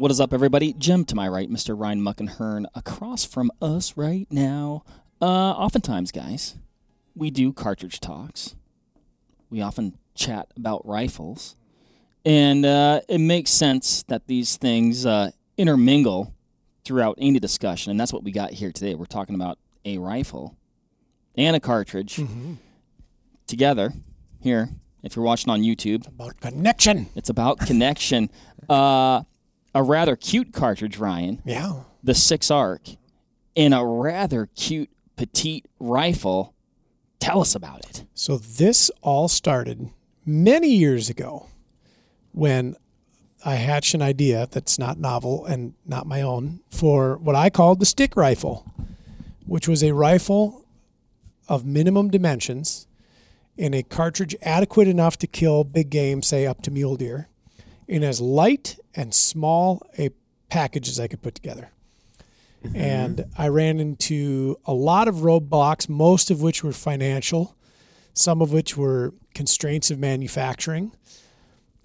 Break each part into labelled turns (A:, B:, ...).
A: What is up, everybody? Jim to my right, Mr. Ryan Muckenhirn across from us right now. Uh, oftentimes, guys, we do cartridge talks. We often chat about rifles. And uh, it makes sense that these things uh, intermingle throughout any discussion. And that's what we got here today. We're talking about a rifle and a cartridge
B: Mm-hmm.
A: together here. If you're watching on YouTube,
B: About connection.
A: it's about connection. Uh, a rather cute cartridge, Ryan,
B: Yeah.
A: the six arc, in a rather cute petite rifle. Tell us about it.
B: So this all started many years ago when I hatched an idea that's not novel and not my own for what I called the stick rifle, which was a rifle of minimum dimensions in a cartridge adequate enough to kill big game, say up to mule deer, in as light and small a package as I could put together. And I ran into a lot of roadblocks, most of which were financial, some of which were constraints of manufacturing.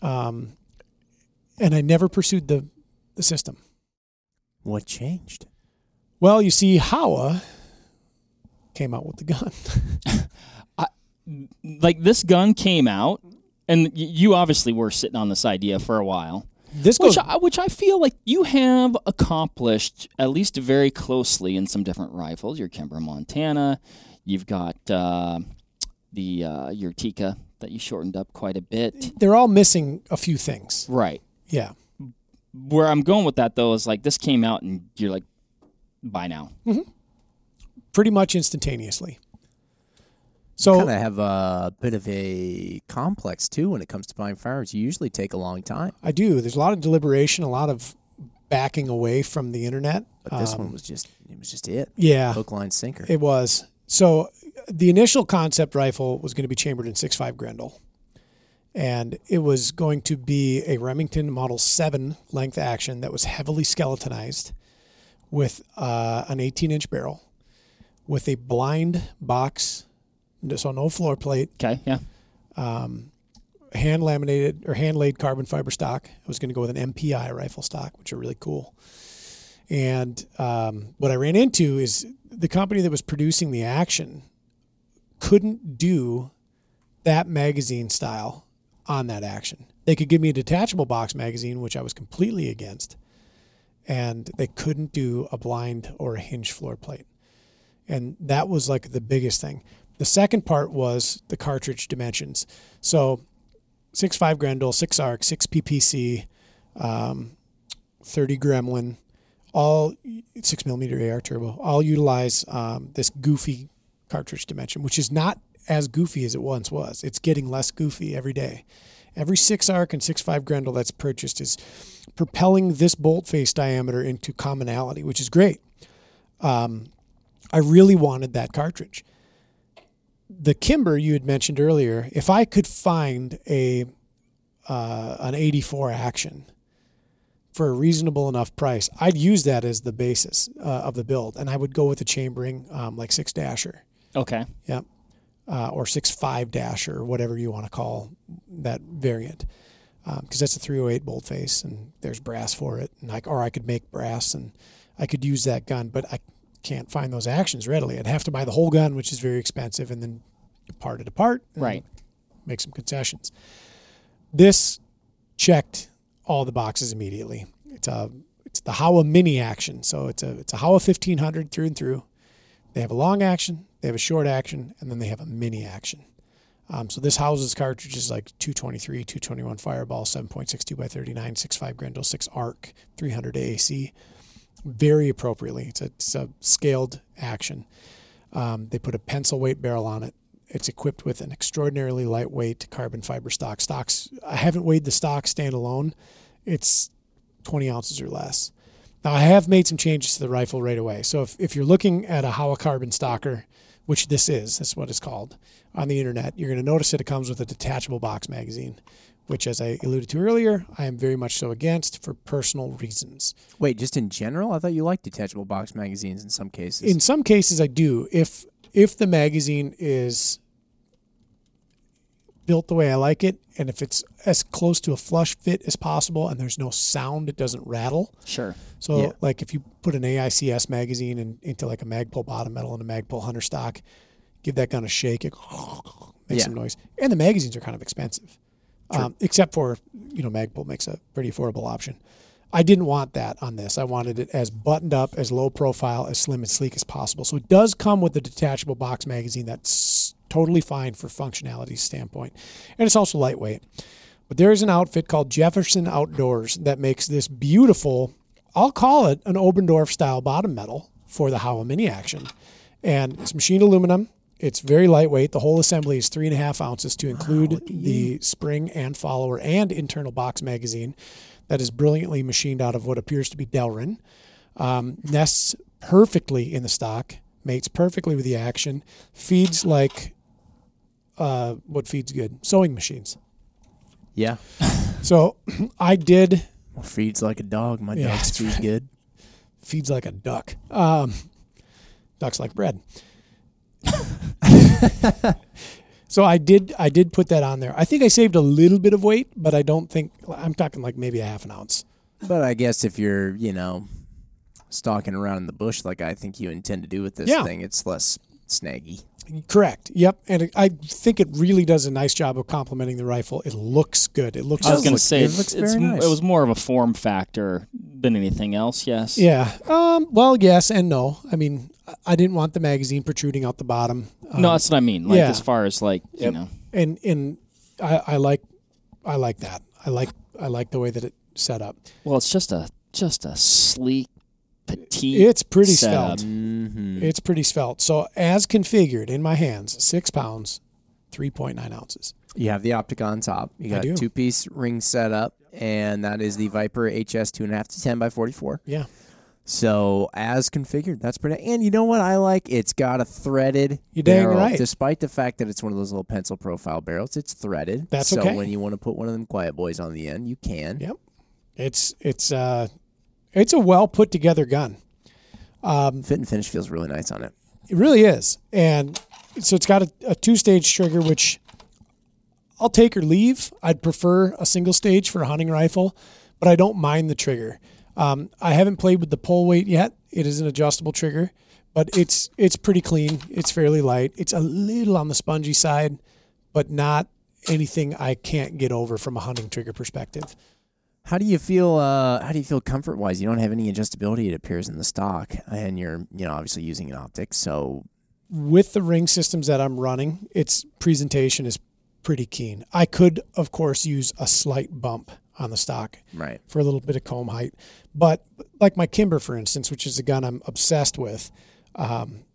B: Um, and I never pursued the, the system.
C: What changed?
B: Well, you see, Howa came out with the gun.
A: Like this gun came out, and you obviously were sitting on this idea for a while.
B: This goes
A: Which I, which I feel like you have accomplished at least very closely in some different rifles. Your Kimber Montana, you've got uh, the uh, your Tikka that you shortened up quite a bit.
B: they're all missing a few things.
A: Right.
B: Yeah.
A: Where I'm going with that though is like this came out and you're like, buy now.
B: Pretty much instantaneously. So
C: kind of have a bit of a complex too when it comes to buying firearms. You usually take a long time,
B: I do. There's a lot of deliberation, a lot of backing away from the internet.
C: but this
B: Um,
C: one was just it was just it.
B: Yeah.
C: Hook, line, sinker.
B: It was. So the initial concept rifle was going to be chambered in 6.5 Grendel. And it was going to be a Remington Model 7 length action that was heavily skeletonized with uh, an 18 inch barrel with a blind box, so no floor plate,
A: Okay. Yeah.
B: hand laminated or hand laid carbon fiber stock. I was going to go with an MPI rifle stock, which are really cool. And um, what I ran into is the company that was producing the action couldn't do that magazine style on that action. They could give me a detachable box magazine, which I was completely against, and they couldn't do a blind or a hinge floor plate. And that was like the biggest thing. The second part was the cartridge dimensions. So six five Grendel, six arc, six PPC, um, thirty Gremlin, all six millimeter AR turbo, all utilize um, this goofy cartridge dimension, which is not as goofy as it once was. It's getting less goofy every day. Every six arc and six five Grendel that's purchased is propelling this bolt face diameter into commonality, which is great. Um, I really wanted that cartridge the Kimber you had mentioned earlier, if I could find a uh, an 84 action for a reasonable enough price, I'd use that as the basis uh, of the build, and I would go with the chambering um, like six dasher,
A: Okay.
B: yep, uh, or six five dasher, or whatever you want to call that variant, because that's a 308 bolt face, and there's brass for it, and like, or I could make brass, and I could use that gun, but I can't find those actions readily. I'd have to buy the whole gun, which is very expensive, and then part it apart. and
A: Right.
B: Make some concessions. This checked all the boxes immediately. It's a it's the Howa Mini action, so it's a it's a Howa 1500 through and through. They have a long action, they have a short action, and then they have a mini action. Um, so this houses cartridges like 223, 221 Fireball, 7.62 by 39, 6.5 Grendel, 6 Arc, 300 AAC, very appropriately. It's a, it's a scaled action. Um, they put a pencil weight barrel on it. It's equipped with an extraordinarily lightweight carbon fiber stock. Stocks, I haven't weighed the stock standalone. It's 20 ounces or less. Now, I have made some changes to the rifle right away. So if, if you're looking at a Howa carbon Stalker, which this is, that's what it's called, on the internet, you're going to notice that it comes with a detachable box magazine, which, as I alluded to earlier, I am very much so against for personal reasons.
C: Wait, just in general, I thought you liked detachable box magazines in some cases.
B: In some cases, I do. If if the magazine is built the way I like it, and if it's as close to a flush fit as possible, and there's no sound, it doesn't rattle.
A: Sure.
B: So,
C: Yeah.
B: like if you put an AICS magazine in, into like a Magpul bottom metal and a Magpul Hunter stock, give that gun a shake, it makes
C: Yeah.
B: some noise. And the magazines are kind of expensive, um, except for you know Magpul makes a pretty affordable option. I didn't want that on this. I wanted it as buttoned up, as low profile, as slim and sleek as possible. So it does come with a detachable box magazine that's totally fine for functionality standpoint, and it's also lightweight. But there is an outfit called Jefferson Outdoors that makes this beautiful. I'll call it an Oberndorf style bottom metal for the Howa Mini Action, and it's machined aluminum. It's very lightweight. The whole assembly is three and a half ounces to include the spring and follower and internal box magazine that is brilliantly machined out of what appears to be Delrin. Um, nests perfectly in the stock, mates perfectly with the action, feeds like uh, what feeds good? Sewing machines.
C: Yeah.
B: So I did
C: Well, feeds like a dog. My
B: Yeah,
C: dogs
B: that's
C: feed
B: right.
C: good.
B: feeds like a duck. Um, ducks like bread. so I did I did put that on there. I think I saved a little bit of weight, but I don't think I'm talking like maybe a half an ounce.
C: But I guess if you're, you know, stalking around in the bush like I think you intend to do with this
B: Yeah.
C: thing, it's less snaggy.
B: Correct. Yep. And it, I think it really does a nice job of complementing the rifle. It looks good. It looks.
A: I was
C: does
A: going to
C: look-
A: say
C: it
A: it's,
C: looks
A: it's
C: very
A: m-
C: nice.
A: it was more of a form factor than anything else. Yes.
B: Yeah. Um. Well, yes and no. I mean, I- I didn't want the magazine protruding out the bottom. Um,
A: No, that's what I mean. Like
B: yeah.
A: as far as like you
B: Yep.
A: know,
B: and and I, I like I like that. I like I like the way that it set up.
A: well, it's just a just a sleek, petite.
B: It's pretty
A: setup.
B: svelte.
C: Mm-hmm.
B: It's pretty svelte. So as configured in my hands, six pounds, three point nine ounces.
C: You have the optic on top. You got
B: do.
C: two piece ring setup, and that is the Viper HS two and a half to ten by forty four.
B: Yeah.
C: So as configured, that's pretty. And you know what I like? It's got a threaded
B: You dang
C: barrel.
B: right.
C: Despite the fact that it's one of those little pencil profile barrels, it's threaded.
B: That's
C: so
B: okay.
C: when you want to put one of them quiet boys on the end, you can.
B: Yep. It's it's uh it's a well put together gun. Um,
C: Fit and finish feels really nice on it.
B: It really is. And so it's got a, a two stage trigger, which I'll take or leave. I'd prefer a single stage for a hunting rifle, but I don't mind the trigger. Um, I haven't played with the pull weight yet. It is an adjustable trigger, but it's it's pretty clean. It's fairly light. It's a little on the spongy side, but not anything I can't get over from a hunting trigger perspective.
C: How do you feel? Uh, how do you feel comfort wise? You don't have any adjustability. It appears in the stock, and you're you know obviously using an optic. So
B: with the ring systems that I'm running, its presentation is pretty keen. I could, of course, use a slight bump on the stock
C: right,
B: for a little bit of comb height, but like my Kimber, for instance, which is a gun I'm obsessed with, um,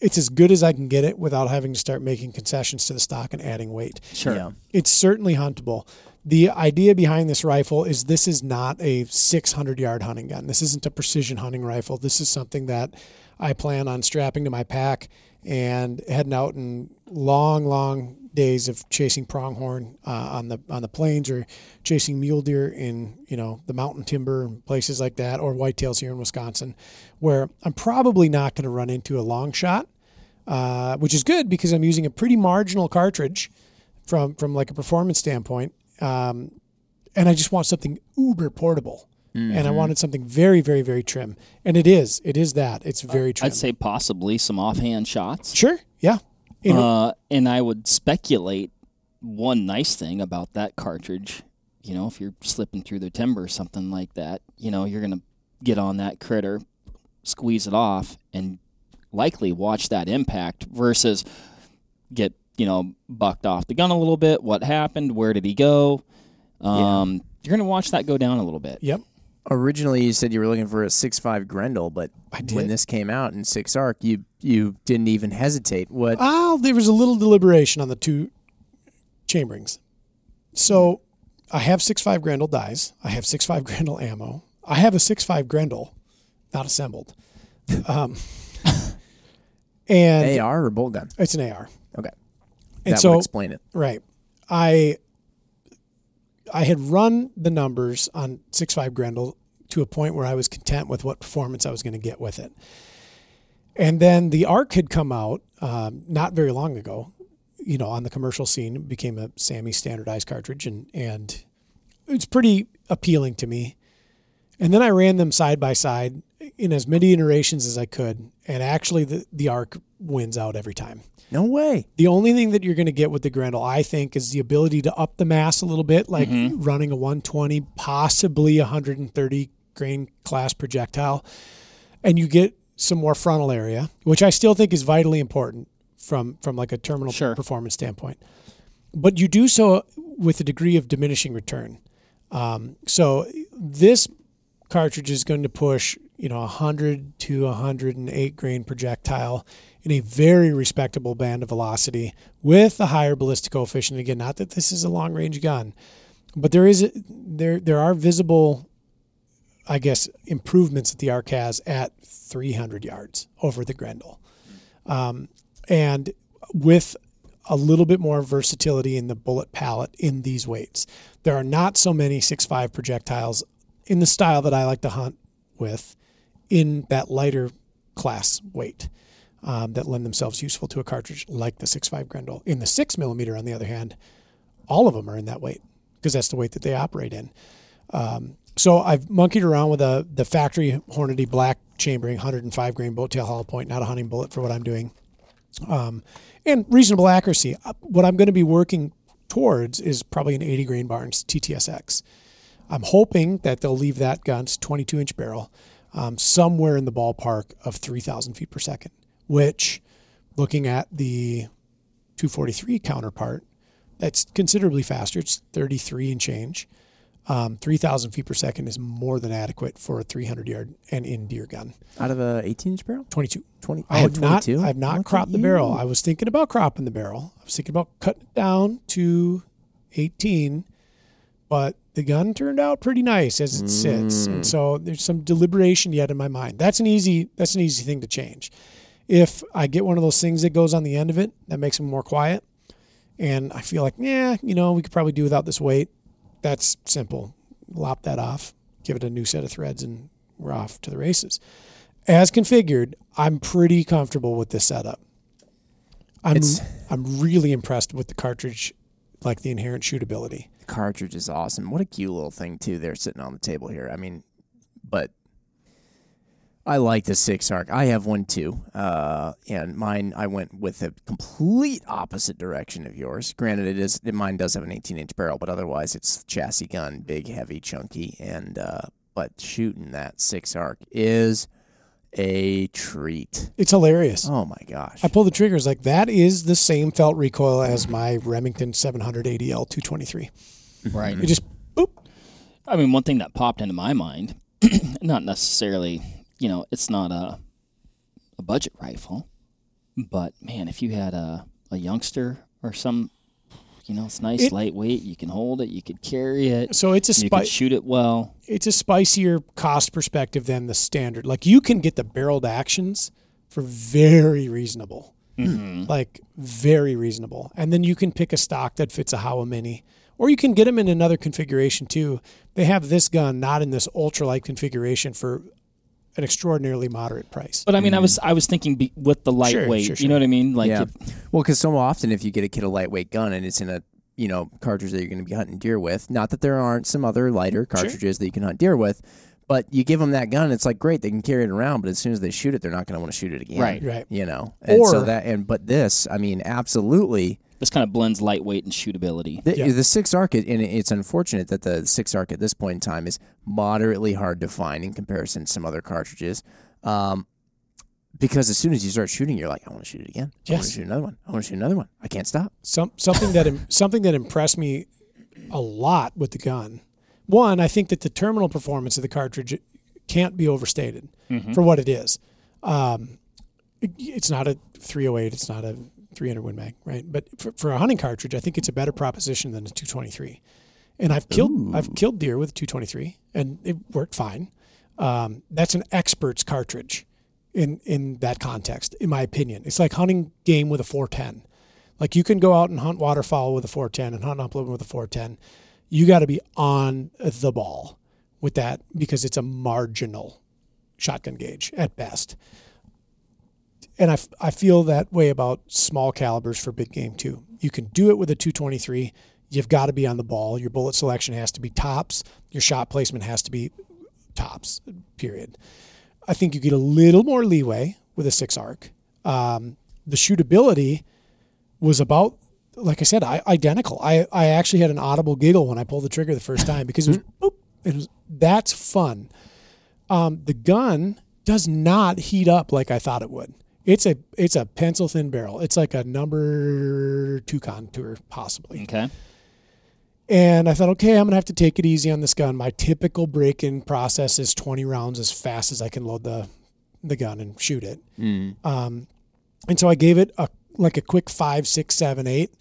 B: it's as good as I can get it without having to start making concessions to the stock and adding weight.
A: Sure.
C: Yeah.
B: It's certainly huntable. The idea behind this rifle is this is not a 600 yard hunting gun. This isn't a precision hunting rifle. This is something that I plan on strapping to my pack and heading out in long, long days of chasing pronghorn uh, on the on the plains or chasing mule deer in you know the mountain timber and places like that or whitetails here in Wisconsin, where I'm probably not going to run into a long shot, uh, which is good because I'm using a pretty marginal cartridge from from like a performance standpoint, um, and I just want something uber portable. And
A: Mm-hmm.
B: I wanted something very, very, very trim, and it is. It is that. It's very trim.
A: I'd say possibly some offhand shots.
B: sure, yeah. You know,
A: Uh, and I would speculate one nice thing about that cartridge, you know, if you're slipping through the timber or something like that, you know, you're going to get on that critter, squeeze it off, and likely watch that impact versus get, you know, bucked off the gun a little bit. What happened? Where did he go? Um, You're going to watch that go down a little bit.
B: yep.
C: Originally, you said you were looking for a six five Grendel, but
B: I
C: when this came out in six arc, you you didn't even hesitate. What?
B: Ah, there was a little deliberation on the two chamberings. So I have six five Grendel dies. I have six five Grendel ammo. I have a six five Grendel, not assembled. Um, and
C: AR or bolt gun?
B: it's an AR.
C: Okay,
B: And
C: that
B: so
C: would explain it.
B: Right. I I had run the numbers on six five Grendel to a point where I was content with what performance I was going to get with it. And then the ARC had come out um, not very long ago, you know, on the commercial scene, it became a SAAMI standardized cartridge, and and it's pretty appealing to me. And then I ran them side by side in as many iterations as I could, and actually the the arc wins out every time.
C: No way.
B: The only thing that you're going to get with the Grendel, I think, is the ability to up the mass a little bit, like running a 120, possibly 130 grain class projectile, and you get some more frontal area, which I still think is vitally important from from like a terminal
A: Sure.
B: performance standpoint. But you do so with a degree of diminishing return. Um, so this cartridge is going to push, you know, 100 to 108 grain projectile in a very respectable band of velocity with a higher ballistic coefficient. Again, not that this is a long range gun, but there is a, there there are visible, I guess, improvements that the arc has at 300 yards over the Grendel, um, and with a little bit more versatility in the bullet palette in these weights. There are not so many 6.5 projectiles in the style that I like to hunt with in that lighter class weight um, that lend themselves useful to a cartridge like the 6.5 Grendel. In the 6 millimeter, on the other hand, all of them are in that weight because that's the weight that they operate in. Um, so I've monkeyed around with a, the factory Hornady black chambering 105 grain boat tail hollow point, not a hunting bullet for what I'm doing um, and reasonable accuracy. Uh, What I'm going to be working towards is probably an 80 grain Barnes TTSX. I'm hoping that they'll leave that gun's 22 inch barrel um, somewhere in the ballpark of 3,000 feet per second, which, looking at the 243 counterpart, that's considerably faster. It's 33 and change. Um, 3,000 feet per second is more than adequate for a 300 yard and in deer gun.
C: Out of a 18 inch barrel?
B: 22.
C: 20.
B: I
C: oh,
B: have not. I have not
C: Look
B: cropped the barrel. I was thinking about cropping the barrel. I was thinking about cutting it down to 18, but the gun turned out pretty nice as it sits,
C: Mm.
B: and so there's some deliberation yet in my mind. That's an easy. That's an easy thing to change. If I get one of those things that goes on the end of it that makes them more quiet, and I feel like, yeah, you know, we could probably do without this weight. That's simple. Lop that off, give it a new set of threads, and we're off to the races as configured, I'm pretty comfortable with this setup. I'm
C: It's-
B: I'm really impressed with the cartridge, like the inherent shootability.
C: The cartridge is awesome. What a cute little thing too. They're sitting on the table here. I mean, but I like the six arc. I have one too, uh, and mine. I went with a complete opposite direction of yours. Granted, it is mine does have an 18 inch barrel, but otherwise it's chassis gun, big, heavy, chunky, and uh, but shooting that six arc is a treat.
B: It's hilarious.
C: Oh my gosh!
B: I pull the triggers like that is the same felt recoil as my Remington 700 ADL 223.
A: Right.
B: It just boop.
A: I mean, one thing that popped into my mind, not necessarily, you know, it's not a a budget rifle, but man, if you had a a youngster or some, you know, it's nice,
B: It-
A: lightweight, you can hold it, you could carry it,
B: So it's a
A: you
B: spi-
A: could shoot it well.
B: it's a spicier cost perspective than the standard. Like you can get the barreled actions for very reasonable. Mm-hmm. Like very reasonable. And then you can pick a stock that fits a Howa Mini. Or you can get them in another configuration too. They have this gun not in this ultralight configuration for an extraordinarily moderate price.
A: But I mean, I mm. was I was thinking be, with the lightweight.
B: sure,
A: You know what I mean? Like,
C: yeah.
A: if-
C: well, because so often if you get a kid a lightweight gun and it's in a you know cartridge that you're going to be hunting deer with, not that there aren't some other lighter cartridges that you can hunt deer with, but you give them that gun, it's like great, they can carry it around, but as soon as they shoot it, they're not going to want to shoot it again.
A: Right.
B: Right.
C: You know, and so
B: Or-
C: that and but this, I mean, absolutely.
A: This kind of blends lightweight and shootability.
C: The,
B: Yeah.
C: the six arc, and it's unfortunate that the six arc at this point in time is moderately hard to find in comparison to some other cartridges. Um, because as soon as you start shooting, you're like, I want to shoot it again. I want
B: Yes.
C: to shoot another one. I want to shoot another one. I can't stop.
B: Some something that im- something that impressed me a lot with the gun. One, I think that the terminal performance of the cartridge can't be overstated for what it is. Um, it- it's not a 308. It's not a 300 Win Mag, right? But for, for a hunting cartridge, I think it's a better proposition than a 223. And I've killed I've killed deer with a 223, and it worked fine. Um, that's an expert's cartridge in in that context, in my opinion. It's like hunting game with a 410. Like you can go out and hunt waterfowl with a 410 and hunt upland with a 410. You got to be on the ball with that because it's a marginal shotgun gauge at best. And I, f- I feel that way about small calibers for big game too. You can do it with a 223. You've got to be on the ball. Your bullet selection has to be tops. Your shot placement has to be tops. Period. I think you get a little more leeway with a six arc. Um, the shootability was about, like I said, I, identical. I, I actually had an audible giggle when I pulled the trigger the first time because it was, boop, it was that's fun. Um, the gun does not heat up like I thought it would. It's a it's a pencil thin barrel. It's like a number two contour possibly.
A: Okay.
B: And I thought, okay, I'm gonna have to take it easy on this gun. My typical break-in process is 20 rounds as fast as I can load the the gun and shoot it.
C: Mm.
B: Um, and so I gave it a like a quick five, six, seven, eight,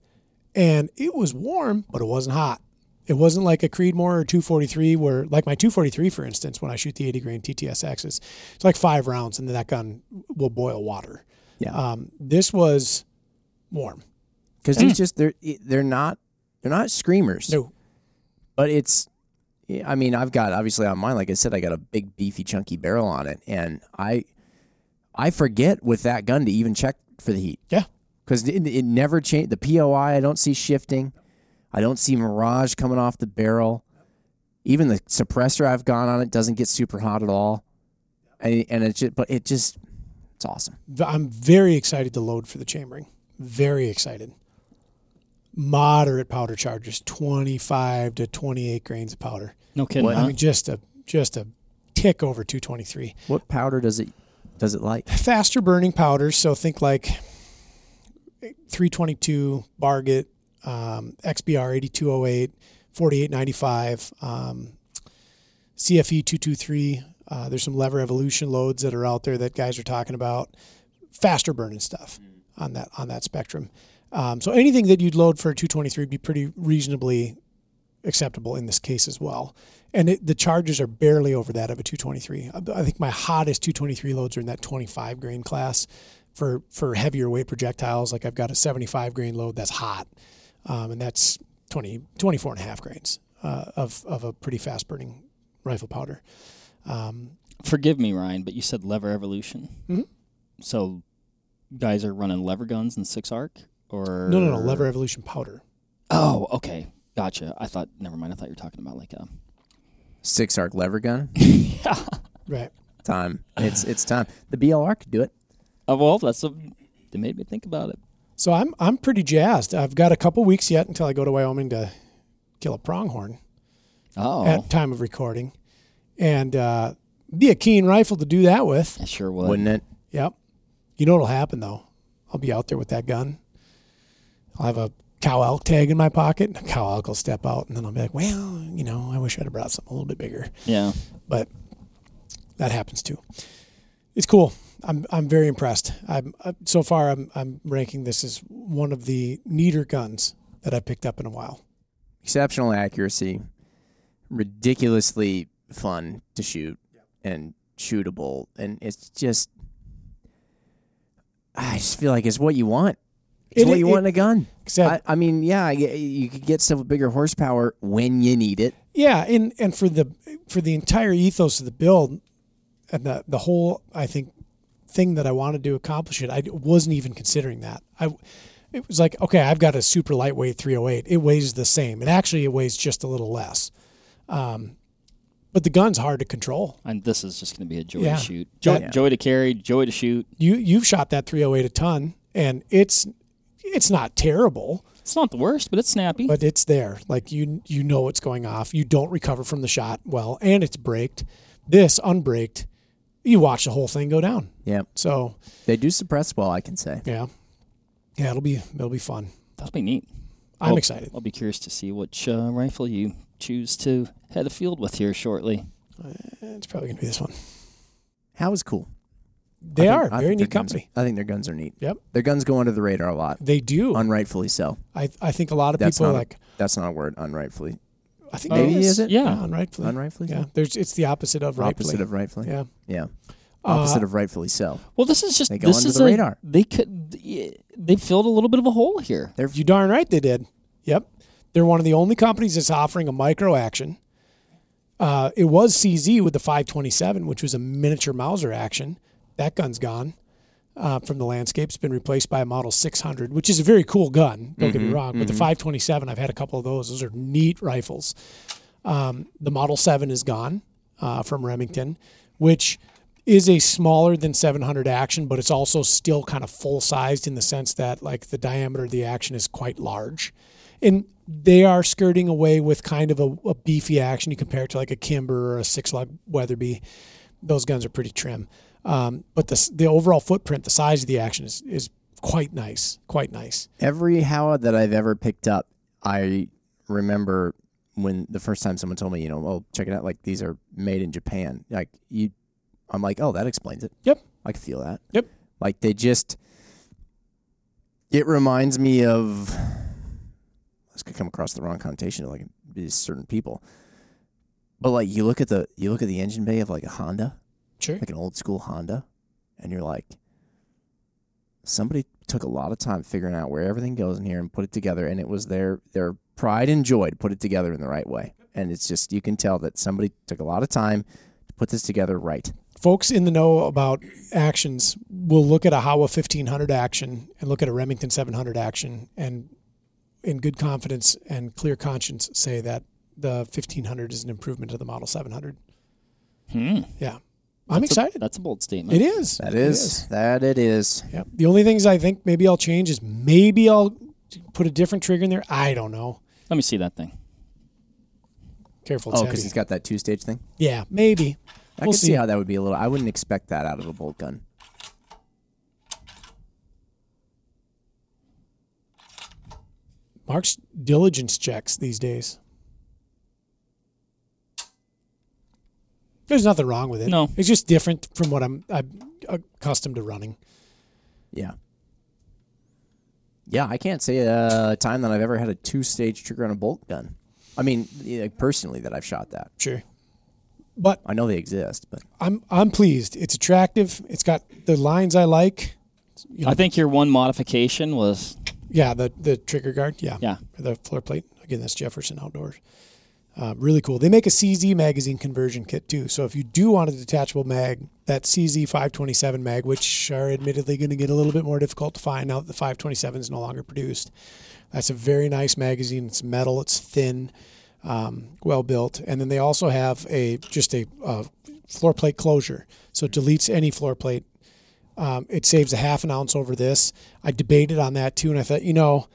B: and it was warm, but it wasn't hot. It wasn't like a Creedmoor or 243 where, like my 243, for instance, when I shoot the 80 grain TTSXs, it's like five rounds and then that gun will boil water.
C: Yeah.
B: Um, this was warm.
C: because these just they're they're not they're not screamers.
B: No,
C: but it's i mean i've got obviously on mine like i said i got a big beefy chunky barrel on it and i i forget with that gun to even check for the heat
B: yeah,
C: because it, it never changed the poi i don't see shifting i don't see mirage coming off the barrel even the suppressor i've gone on it doesn't get super hot at all and, and it's just but it just it's awesome
B: I'm very excited to load for the chambering. Very excited. Moderate powder charges, 25 to 28 grains of powder.
A: No kidding.
C: What-
A: huh?
B: I mean, just a just a tick over 223.
C: what powder does it does it like
B: faster burning powders. So think like 322 Varget, um, XBR 8208, 4895, um, CFE 223. Uh, there's some lever evolution loads that are out there that guys are talking about. Faster burning stuff on that on that spectrum. Um, so anything that you'd load for a 223 would be pretty reasonably acceptable in this case as well. And it, the charges are barely over that of a 223. I I think my hottest 223 loads are in that 25 grain class for for heavier weight projectiles. Like I've got a 75 grain load that's hot, um, and that's 20 24 and a half grains uh, of of a pretty fast burning rifle powder. Um,
A: Forgive me, Ryan, but you said lever evolution.
B: Mhm.
A: So, guys are running lever guns in six arc, or
B: no, no, no, lever evolution powder.
A: Oh, okay, gotcha. I thought. Never mind. I thought you were talking about like a.
C: six arc lever gun
A: yeah.
B: Right.
C: time it's it's time the blr could do it
A: Oh, well, that's a. They made me think about it.
B: So I'm I'm pretty jazzed. I've got a couple weeks yet until I go to Wyoming to kill a pronghorn.
A: Oh,
B: at time of recording, and uh, be a keen rifle to do that with.
A: I sure would.
C: wouldn't it
B: Yep. You know what'll happen though? I'll be out there with that gun. I'll have a cow elk tag in my pocket. And a cow elk will step out, and then I'll be like, "Well, you know, I wish I'd have brought something a little bit bigger."
A: Yeah.
B: But that happens too. It's cool. I'm I'm very impressed. I'm uh, so far I'm I'm ranking this as one of the neater guns that I picked up in a while.
C: exceptional accuracy, ridiculously fun to shoot and shootable, and it's just I just feel like it's what you want. It's
B: It-
C: what you
B: it-
C: want in a gun.
B: Except
C: I, I mean, yeah, you could get stuff with bigger horsepower when you need it.
B: Yeah, and and for the for the entire ethos of the build and the the whole I think thing that I wanted to accomplish it, I wasn't even considering that. I it was like, okay, I've got a super lightweight 308. It weighs the same. And actually it weighs just a little less. Um, but the gun's hard to control.
A: And this is just going to be a joy
B: Yeah.
A: to shoot, joy,
B: That-
A: joy to carry, joy to shoot.
B: You you've shot that 308 a ton and it's it's not terrible,
A: It's not the worst, but it's snappy.
B: but it's there. Like you you know it's going off. You don't recover from the shot well and it's braked. This unbraked, you watch the whole thing go down.
C: Yeah,
B: So
C: they do suppress well. I can say.
B: yeah, yeah, it'll be it'll be fun.
A: That'll be neat.
B: I'm
A: Well,
B: excited.
A: I'll be curious to see which uh, rifle you choose to head a field with here shortly.
B: It's probably gonna be this one.
C: How is cool.
B: They
C: I
B: are
C: think- I
B: very
C: think
B: neat
C: their guns-
B: company.
C: I think their guns are neat.
B: Yep,
C: Their guns go under the radar a lot,
B: they do.
C: unrightfully so.
B: I I think a lot of
C: That's
B: people are
C: not a-
B: like
C: That's not a word. Unrightfully.
B: I think
A: Maybe
B: it is.
C: it?
A: Yeah.
B: unrightfully.
C: Unrightfully.
B: Yeah, there's it's the opposite of rightfully.
C: Opposite of rightfully.
B: yeah.
C: Yeah.
B: Uh,
C: Opposite of rightfully so.
A: Well, this is just
C: They go
A: this
C: under
A: is
C: the
A: a-
C: radar.
A: They could they filled a little bit of a hole here.
C: They're
B: You darn right they did. Yep. They're one of the only companies that's offering a micro action. Uh, it was CZ with the 527, which was a miniature Mauser action. That gun's gone. Uh, from the landscape's been replaced by a Model 600, which is a very cool gun. Don't get me
C: Mhm,
B: wrong, but the 527, I've had a couple of those. Those are neat rifles. Um, the Model 7 is gone uh, from Remington, which is a smaller than 700 action, but it's also still kind of full sized in the sense that like the diameter of the action is quite large. And they are skirting away with kind of a, a beefy action. You compare it to like a Kimber or a six lug Weatherby. Those guns are pretty trim. Um, but the, the overall footprint, the size of the action is, is quite nice. Quite nice.
C: Every Howa that I've ever picked up, I remember when the first time someone told me, you know, oh, check it out, like these are made in Japan. Like you, I'm like, oh, that explains it.
B: Yep.
C: I can feel that.
B: Yep.
C: Like they just, it reminds me of. This could come across the wrong connotation to like these certain people, but like you look at the you look at the engine bay of like a Honda,
B: Sure.
C: like an old school Honda, and you're like, somebody took a lot of time figuring out where everything goes in here and put it together, and it was their their pride and joy to put it together in the right way. And it's just you can tell that somebody took a lot of time to put this together right.
B: folks in the know about actions will look at a Howa 1500 action and look at a Remington 700 action and in good confidence and clear conscience say that the 1500 is an improvement to the model 700.
A: Hmm.
B: Yeah. I'm
A: That's a-
B: excited.
A: that's a bold statement.
B: It is.
C: That is,
B: it
C: is. that it is.
B: Yeah. The only things I think maybe I'll change is maybe I'll put a different trigger in there. I don't know.
A: Let me see that thing.
B: Careful.
C: Oh, because he's got that two stage thing.
B: yeah, maybe.
C: I
B: We'll
C: can see.
B: see.
C: how that would be a little. I wouldn't expect that out of a bolt gun.
B: Mark's diligence checks these days. There's nothing wrong with it.
A: No.
B: It's just different from what I'm, I'm accustomed to running.
C: Yeah. Yeah, I can't say a time that I've ever had a two stage trigger on a bolt gun. I mean, yeah, personally, that I've shot that.
B: Sure. But
C: I know they exist, but
B: I'm I'm pleased. It's attractive. It's got the lines I like. You know,
A: I think your one modification was
B: yeah, the the trigger guard. Yeah.
A: yeah.
B: The floor plate. Again, that's Jefferson Outdoors. Uh, really cool. They make a CZ magazine conversion kit too. So if you do want a detachable mag, that CZ 527 mag, which are admittedly going to get a little bit more difficult to find now that the 527 is no longer produced, that's a very nice magazine. It's metal. It's thin, um, well built, and then they also have a just a, floor plate closure. So it deletes any floor plate. Um, it saves a half an ounce over this. I debated on that too, and I thought, you know,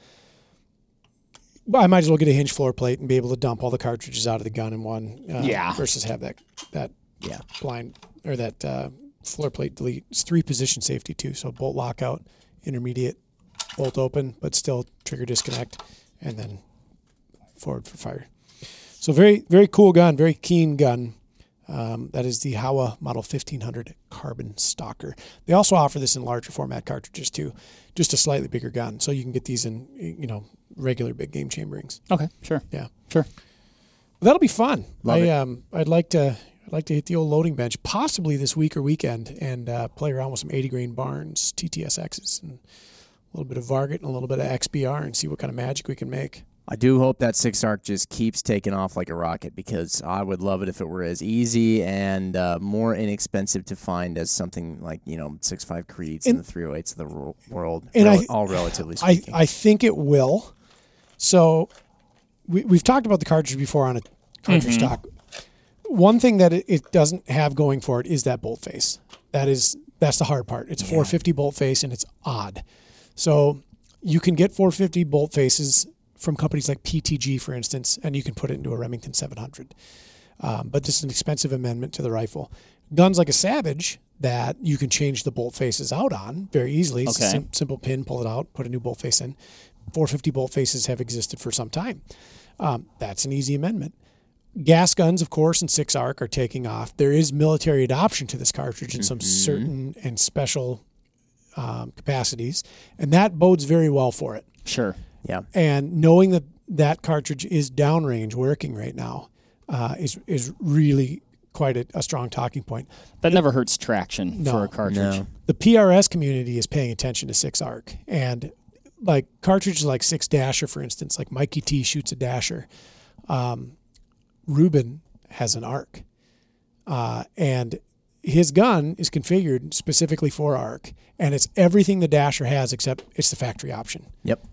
B: I might as well get a hinge floor plate and be able to dump all the cartridges out of the gun in one. Uh,
A: Yeah.
B: Versus have that that
C: yeah.
B: blind or that uh, floor plate delete. It's three position safety too. So bolt lockout, intermediate, bolt open, but still trigger disconnect, and then forward for fire. So very very cool gun, very keen gun. Um, that is the Howa Model 1500 Carbon Stalker. They also offer this in larger format cartridges too, just a slightly bigger gun, so you can get these in you know regular big game chamberings.
A: Okay, sure.
B: Yeah.
A: Sure.
B: That'll be fun.
C: Love
B: I
C: it.
B: um I'd like to I'd like to hit the old loading bench possibly this week or weekend and uh, play around with some 80 grain Barnes TTSXs and a little bit of Varget and a little bit of XBR and see what kind of magic we can make.
C: I do hope that six arc just keeps taking off like a rocket because I would love it if it were as easy and uh, more inexpensive to find as something like you know six five creeds and,
B: And-
C: the three hundred eights of the ro- world,
B: And
C: rel-
B: I-
C: all relatively
B: I. I think it will. So we, we've talked about the cartridge before on a cartridge stock. One thing that it, it doesn't have going for it is that bolt face. That is that's the hard part. It's a 450 bolt face and it's odd. So you can get 450 bolt faces from companies like PTG, for instance, and you can put it into a Remington 700. Um, but this is an expensive amendment to the rifle. Guns like a Savage that you can change the bolt faces out on very easily. It's a
A: Okay.
B: sim- simple pin, pull it out, put a new bolt face in. 450 bolt faces have existed for some time. Um, that's an easy amendment. Gas guns, of course, and six arc are taking off. There is military adoption to this cartridge in some certain and special um, capacities, and that bodes very well for it.
A: Sure.
C: yeah,
B: And knowing that that cartridge is downrange working right now uh, is is really quite a, a strong talking point.
A: That never hurts traction
B: No.
A: for a cartridge.
C: no,
B: The PRS community is paying attention to six arc and like cartridges like six dasher, for instance, like Mikey T shoots a dasher. Um, Ruben has an arc, uh, and his gun is configured specifically for arc, and it's everything the dasher has except it's the factory option.
C: Yep.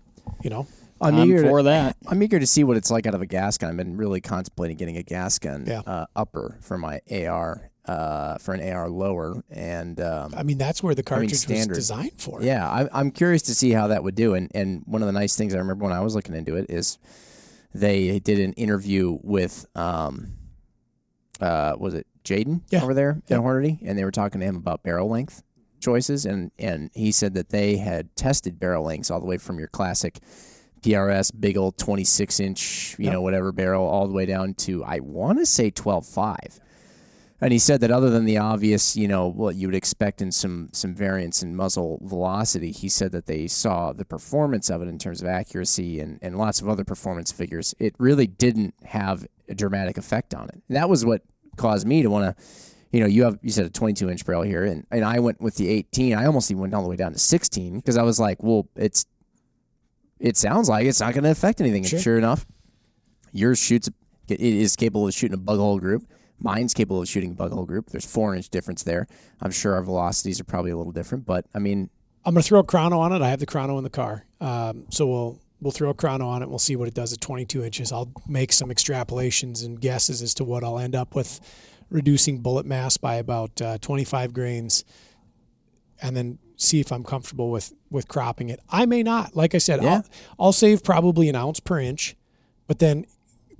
B: You know,
C: I'm,
A: I'm
C: eager
A: for
C: to,
A: that.
C: I'm eager to see what it's like out of a gas gun. I've been really contemplating getting a gas gun
B: Yeah.
C: uh, upper for my AR, uh, for an AR lower, and um,
B: I mean that's where the
C: I mean,
B: cartridge was designed for.
C: Yeah, I, I'm curious to see how that would do. And and one of the nice things I remember when I was looking into it is they did an interview with um, uh, was it Jaden
B: Yeah.
C: over there
B: Yeah.
C: at Hornady, and they were talking to him about barrel length choices, and and he said that they had tested barrel lengths all the way from your classic PRS big old 26 inch, you
B: Yep.
C: know, whatever barrel, all the way down to I want to say 12.5. And he said that other than the obvious, you know, what you would expect in some some variance in muzzle velocity, he said that they saw the performance of it in terms of accuracy and, and lots of other performance figures. It really didn't have a dramatic effect on it. And that was what caused me to want to, you know, you have you said a 22 inch barrel here, and, and I went with the 18. I almost even went all the way down to 16 because I was like, well, it's it sounds like it's not going to affect anything.
B: Sure.
C: And sure enough, yours shoots. It is capable of shooting a bug hole group. Mine's capable of shooting a bug hole group. There's four inch difference there. I'm sure our velocities are probably a little different, but I mean,
B: I'm gonna throw a chrono on it. I have the chrono in the car, um, so we'll we'll throw a chrono on it. We'll see what it does at 22 inches. I'll make some extrapolations and guesses as to what I'll end up with, reducing bullet mass by about uh, 25 grains, and then see if I'm comfortable with with cropping it. I may not. Like I said,
C: Yeah.
B: I'll, I'll save probably an ounce per inch, but then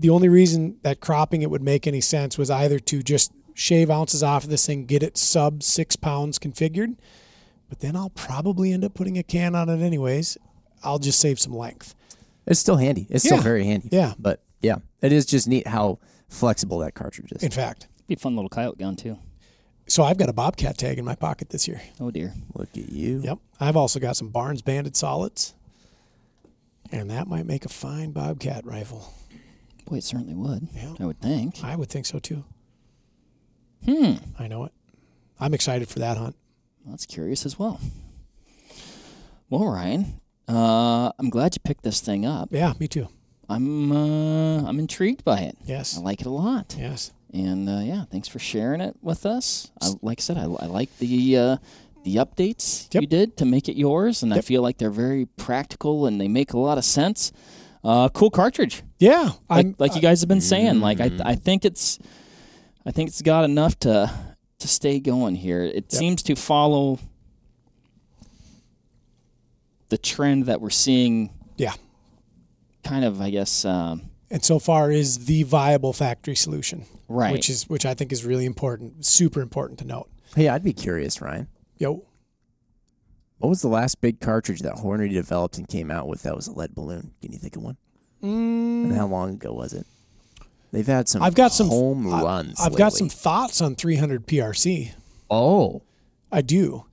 B: the only reason that cropping it would make any sense was either to just shave ounces off of this thing, get it sub six pounds configured, but then I'll probably end up putting a can on it anyways. I'll just save some length.
C: it's still handy. It's still very handy.
B: Yeah.
C: But yeah, it is just neat how flexible that cartridge is.
B: In fact,
A: Be a fun little coyote gun too.
B: so I've got a Bobcat tag in my pocket this year.
A: Oh dear.
C: Look at you.
B: Yep. I've also got some Barnes banded solids, and that might make a fine Bobcat rifle.
A: Boy, it certainly would.
B: Yeah.
A: I would think.
B: I would think so too.
A: Hmm.
B: I know it. I'm excited for that hunt.
A: That's curious as well. Well, Ryan, uh, I'm glad you picked this thing up.
B: Yeah, me too.
A: I'm uh, I'm intrigued by it.
B: Yes.
A: I like it a lot.
B: Yes.
A: And uh, yeah, thanks for sharing it with us. I, like I said, I, I like the uh, the updates
B: Yep.
A: you did to make it yours, and I feel like they're very practical and they make a lot of sense. Uh, cool cartridge,
B: Yeah.
A: like,
B: I'm
A: like you guys have been saying. Like I,
C: Mm.
A: I think it's, I think it's got enough to to stay going here. It
B: Yep.
A: seems to follow the trend that we're seeing.
B: Yeah.
A: Kind of, I guess. Um,
B: and so far is the viable factory solution,
A: right.
B: which is which I think is really important, super important to note.
C: Hey, I'd be curious, Ryan.
B: Yo,
C: What was the last big cartridge that Hornady developed and came out with that was a lead balloon? Can you think of one?
B: mm,
C: And how long ago was it? They've had some.
B: I've got some
C: home
B: I-
C: runs.
B: I've got some thoughts on 300 PRC.
C: Oh,
B: I do,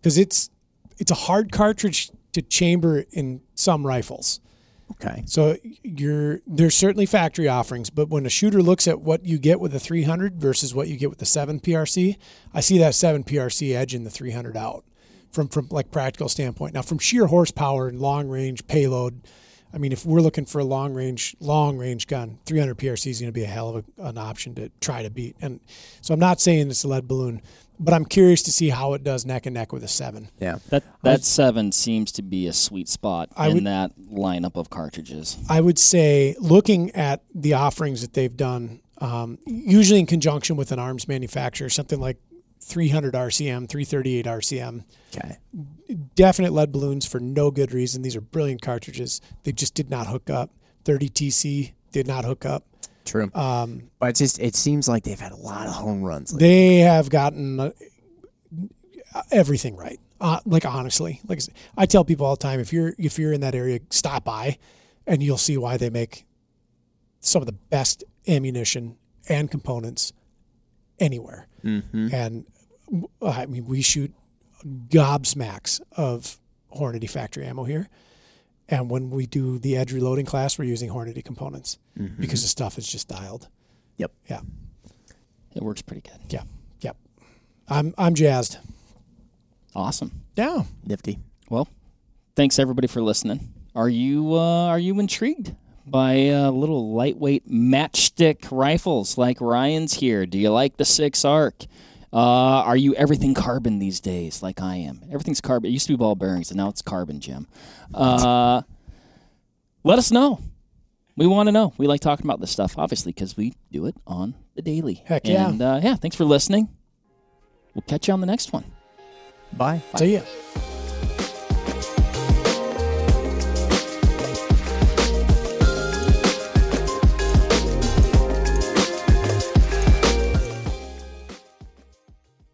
B: because it's it's a hard cartridge to chamber in some rifles.
C: okay.
B: So you're there's certainly factory offerings, but when a shooter looks at what you get with the 300 versus what you get with the 7 PRC, I see that 7 PRC edge in the 300 out from from like practical standpoint. Now from sheer horsepower and long range payload, I mean if we're looking for a long range long range gun, 300 PRC is going to be a hell of a, an option to try to beat. And so I'm not saying it's a lead balloon, but I'm curious to see how it does neck and neck with a 7.
C: Yeah.
A: That that seven seems to be a sweet spot
B: I
A: in
B: would-
A: that lineup of cartridges.
B: I would say looking at the offerings that they've done, um, usually in conjunction with an arms manufacturer, something like 300 RCM, 338 RCM,
C: Okay.
B: definite lead balloons for no good reason. These are brilliant cartridges. They just did not hook up. 30 TC did not hook up.
C: True.
B: Um,
C: but it's just it seems like they've had a lot of home runs. lately.
B: they have gotten uh, everything right. Uh, like honestly, like I said, I tell people all the time, if you're if you're in that area, stop by, and you'll see why they make some of the best ammunition and components anywhere.
C: Mhm.
B: And uh, I mean, we shoot gobsmacks of Hornady factory ammo here. And when we do the edge reloading class, we're using Hornady components
C: Mhm.
B: because the stuff is just dialed.
C: Yep.
B: Yeah.
A: It works pretty good.
B: Yeah. Yep. I'm I'm jazzed.
A: Awesome.
B: Yeah.
C: nifty.
A: Well, thanks everybody for listening. Are you uh, are you intrigued by uh, little lightweight matchstick rifles like Ryan's here? Do you like the six arc? Uh, are you everything carbon these days, like I am? Everything's carbon. It used to be ball bearings, and now it's carbon, Jim. Uh, let us know. We want to know. We like talking about this stuff, obviously, because we do it on the daily.
B: Heck yeah.
A: And uh, yeah, thanks for listening. We'll catch you on the next one.
C: Bye.
B: See ya.